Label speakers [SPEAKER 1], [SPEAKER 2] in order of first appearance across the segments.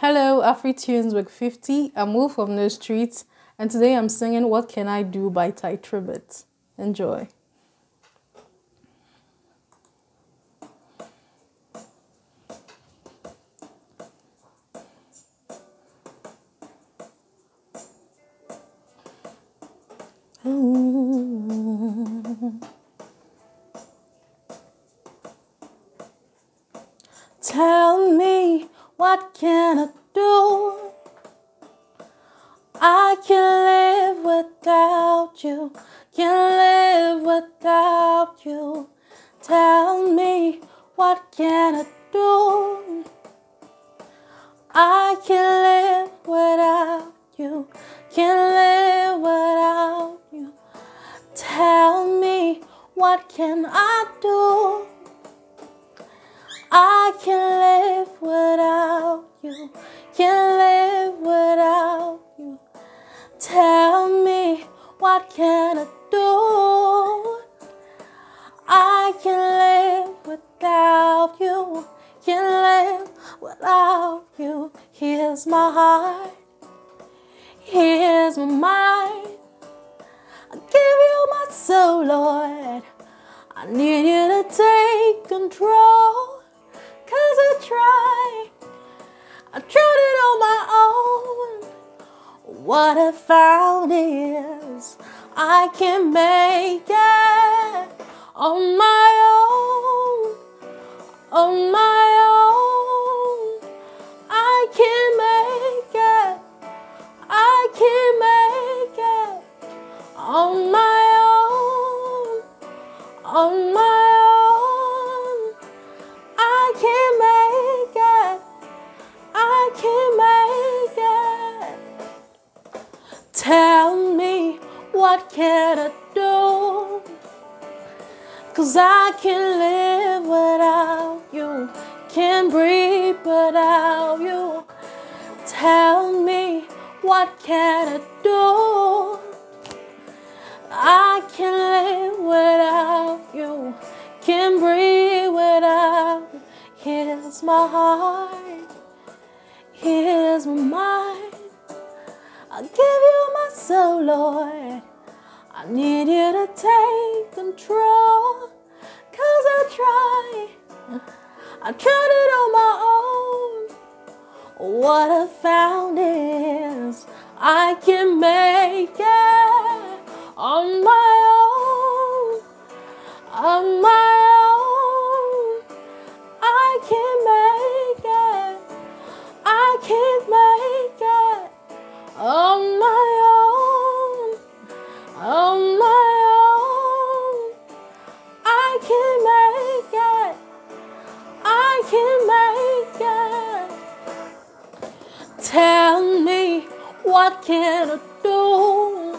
[SPEAKER 1] Hello, AfriTunes Week 50. I'm Wolf from the Streets, and today I'm singing What Can I Do by Tye Tribbett. Enjoy. Tell me what can I do? I can't live without you. Can't live without you. Tell me what can I do? I can't live without you. Can't live without you. Tell me what can I do? I can't live without you. Can't live without you. Tell me what can I do? I can't live without you. Can't live without you. Here's my heart. Here's my mind. I give you my soul, Lord. I need you to take control. What I found is I can make it on my own, on my own. I can make it, I can make it on my own, on my own. What can I do? Cause I can't live without you, can't breathe without you. Tell me what can I do? I can't live without you, can't breathe without you. Here's my heart, here's my mind. I give you my soul, Lord. I need you to take control. Cause I try, I tried it on my own. What I found is I can make it on my own, on my own. I can make it, I can make Tell me what can I do?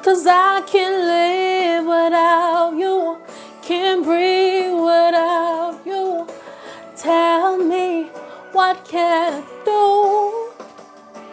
[SPEAKER 1] Cause I can't live without you, can't breathe without you. Tell me what can I do?